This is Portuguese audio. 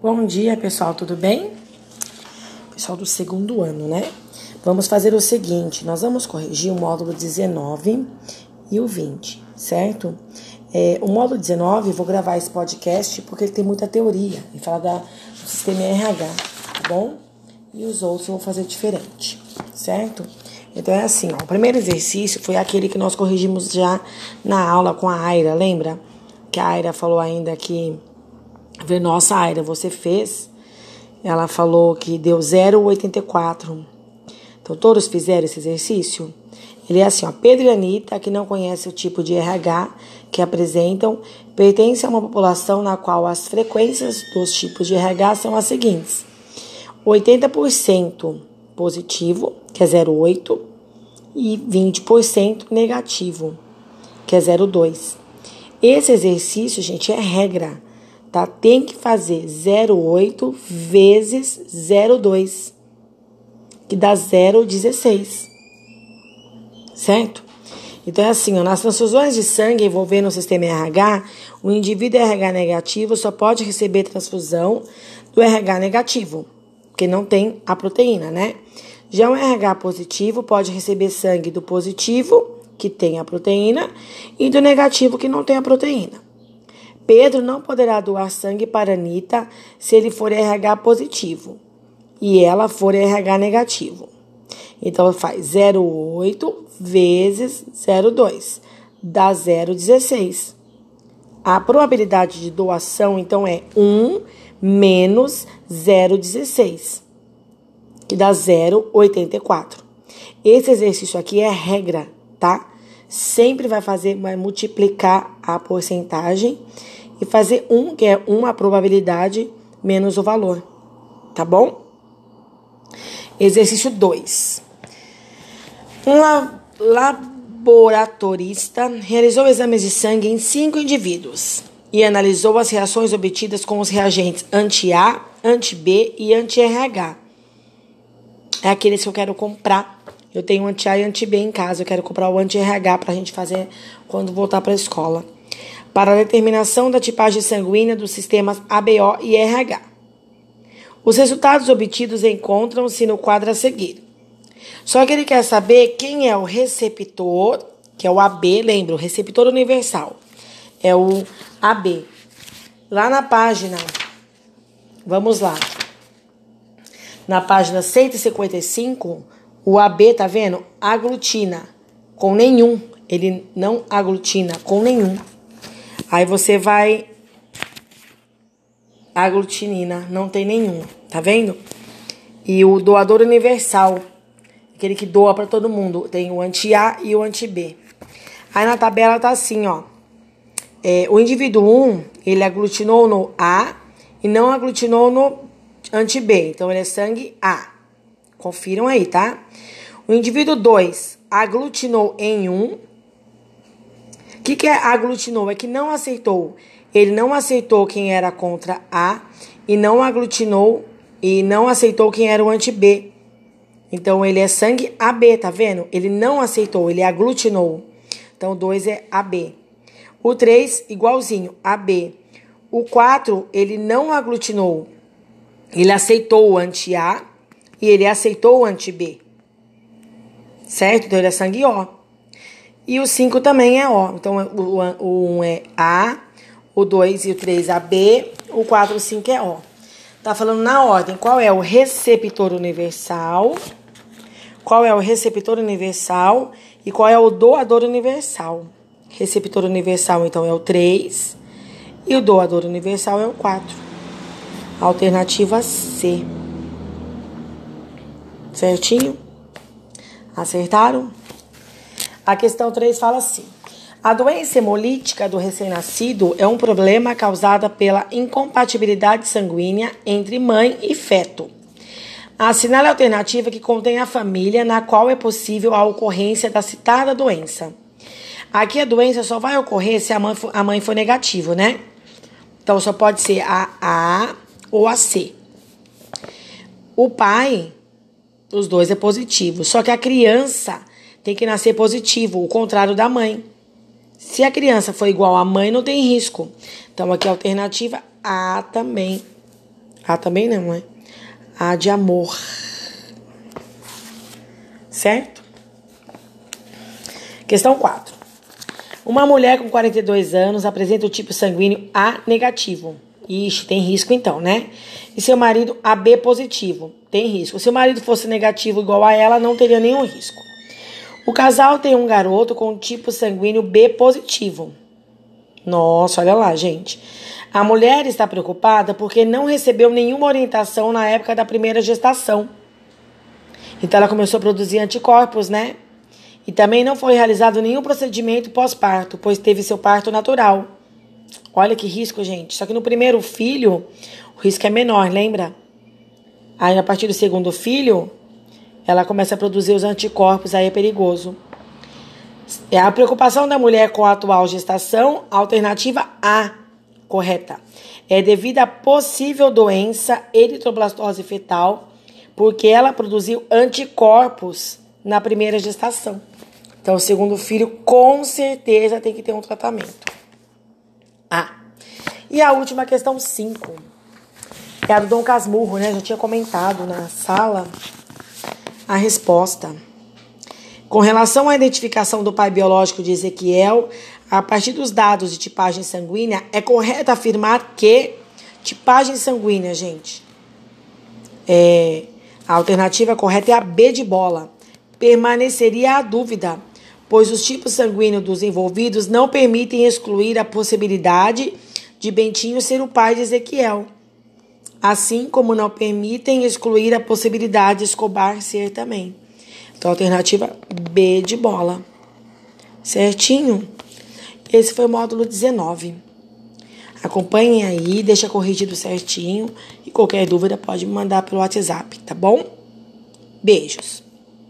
Bom dia, pessoal, tudo bem? Pessoal do segundo ano, né? Vamos fazer o seguinte: nós vamos corrigir o módulo 19 e o 20, certo? É, o módulo 19, eu vou gravar esse podcast porque ele tem muita teoria e fala da, do sistema RH, tá bom? E os outros eu vou fazer diferente, certo? Então é assim, ó, o primeiro exercício foi aquele que nós corrigimos já na aula com a Aira, lembra? Que a Aira falou ainda que ver, nossa, Aira, você fez. Ela falou que deu 0,84. Então, todos fizeram esse exercício? Ele é assim, ó. Pedro e Anitta, que não conhecem o tipo de RH que apresentam, pertencem a uma população na qual as frequências dos tipos de RH são as seguintes: 80% positivo, que é 0,8, e 20% negativo, que é 0,2. Esse exercício, gente, é regra tá? Tem que fazer 0,8 vezes 0,2, que dá 0,16. Certo? Então é assim, ó, nas transfusões de sangue envolvendo o sistema RH, o indivíduo RH negativo só pode receber transfusão do RH negativo, porque não tem a proteína, né? Já o RH positivo pode receber sangue do positivo, que tem a proteína, e do negativo, que não tem a proteína. Pedro não poderá doar sangue para Anitta se ele for RH positivo e ela for RH negativo. Então faz 0,8 vezes 0,2, dá 0,16. A probabilidade de doação então é 1 menos 0,16, que dá 0,84. Esse exercício aqui é regra, tá? Sempre vai fazer, vai multiplicar a porcentagem e fazer um, que é uma probabilidade menos o valor. Tá bom? Exercício 2. Um laboratorista realizou exames de sangue em cinco indivíduos e analisou as reações obtidas com os reagentes anti-A, anti-B e anti-RH. É aqueles que eu quero comprar. Eu tenho anti-A e anti-B em casa. Eu quero comprar o anti-RH para a gente fazer quando voltar para a escola para a determinação da tipagem sanguínea dos sistemas ABO e RH. Os resultados obtidos encontram-se no quadro a seguir. Só que ele quer saber quem é o receptor, que é o AB, lembra, o receptor universal. É o AB. Lá na página, vamos lá. Na página 155, o AB, tá vendo? Aglutina com nenhum. Ele não aglutina com nenhum. Aí você vai aglutinina, não tem nenhum, tá vendo? E o doador universal, aquele que doa para todo mundo, tem o anti-A e o anti-B. Aí na tabela tá assim, ó. É, o indivíduo 1, ele aglutinou no A e não aglutinou no anti-B. Então ele é sangue A. Confiram aí, tá? O indivíduo 2 aglutinou em 1 que, que é aglutinou? É que não aceitou. Ele não aceitou quem era contra A e não aglutinou e não aceitou quem era o anti-B. Então ele é sangue AB, tá vendo? Ele não aceitou, ele aglutinou. Então 2 é AB. O 3 igualzinho, AB. O 4 ele não aglutinou. Ele aceitou o anti-A e ele aceitou o anti-B. Certo? Então ele é sangue O. E o 5 também é O. Então, o 1 um é A, o 2 e o 3 é B, o 4 e o 5 é O. Tá falando na ordem qual é o receptor universal, qual é o receptor universal e qual é o doador universal. Receptor universal, então, é o 3 e o doador universal é o 4. Alternativa C. Certinho? Acertaram? A questão 3 fala assim: a doença hemolítica do recém-nascido é um problema causado pela incompatibilidade sanguínea entre mãe e feto. Assinale a alternativa que contém a família na qual é possível a ocorrência da citada doença. Aqui a doença só vai ocorrer se a mãe for, a mãe for negativo, né? Então só pode ser a A ou a C. O pai, os dois é positivo, só que a criança tem que nascer positivo, o contrário da mãe. Se a criança for igual à mãe, não tem risco. Então, aqui a alternativa A também A também não, né? A de amor. Certo? Questão 4. Uma mulher com 42 anos apresenta o tipo sanguíneo A negativo. Ixi, tem risco então, né? E seu marido AB positivo. Tem risco. Se o marido fosse negativo igual a ela, não teria nenhum risco. O casal tem um garoto com tipo sanguíneo B positivo. Nossa, olha lá, gente. A mulher está preocupada porque não recebeu nenhuma orientação na época da primeira gestação. Então ela começou a produzir anticorpos, né? E também não foi realizado nenhum procedimento pós-parto, pois teve seu parto natural. Olha que risco, gente. Só que no primeiro filho, o risco é menor, lembra? Aí a partir do segundo filho, ela começa a produzir os anticorpos, aí é perigoso. É a preocupação da mulher com a atual gestação, alternativa A, correta. É devido à possível doença eritroblastose fetal, porque ela produziu anticorpos na primeira gestação. Então, o segundo filho com certeza tem que ter um tratamento. A. E a última questão 5. É a do Dom Casmurro, né? Já tinha comentado na sala a resposta. Com relação à identificação do pai biológico de Ezequiel, a partir dos dados de tipagem sanguínea, é correto afirmar que tipagem sanguínea, gente, é, a alternativa correta é a B de bola. Permaneceria a dúvida, pois os tipos sanguíneos dos envolvidos não permitem excluir a possibilidade de Bentinho ser o pai de Ezequiel, assim como não permitem excluir a possibilidade de Escobar ser também. Então, alternativa B de bola. Certinho? Esse foi o módulo 19. Acompanhem aí, deixa corrigido certinho e qualquer dúvida pode me mandar pelo WhatsApp, tá bom? Beijos.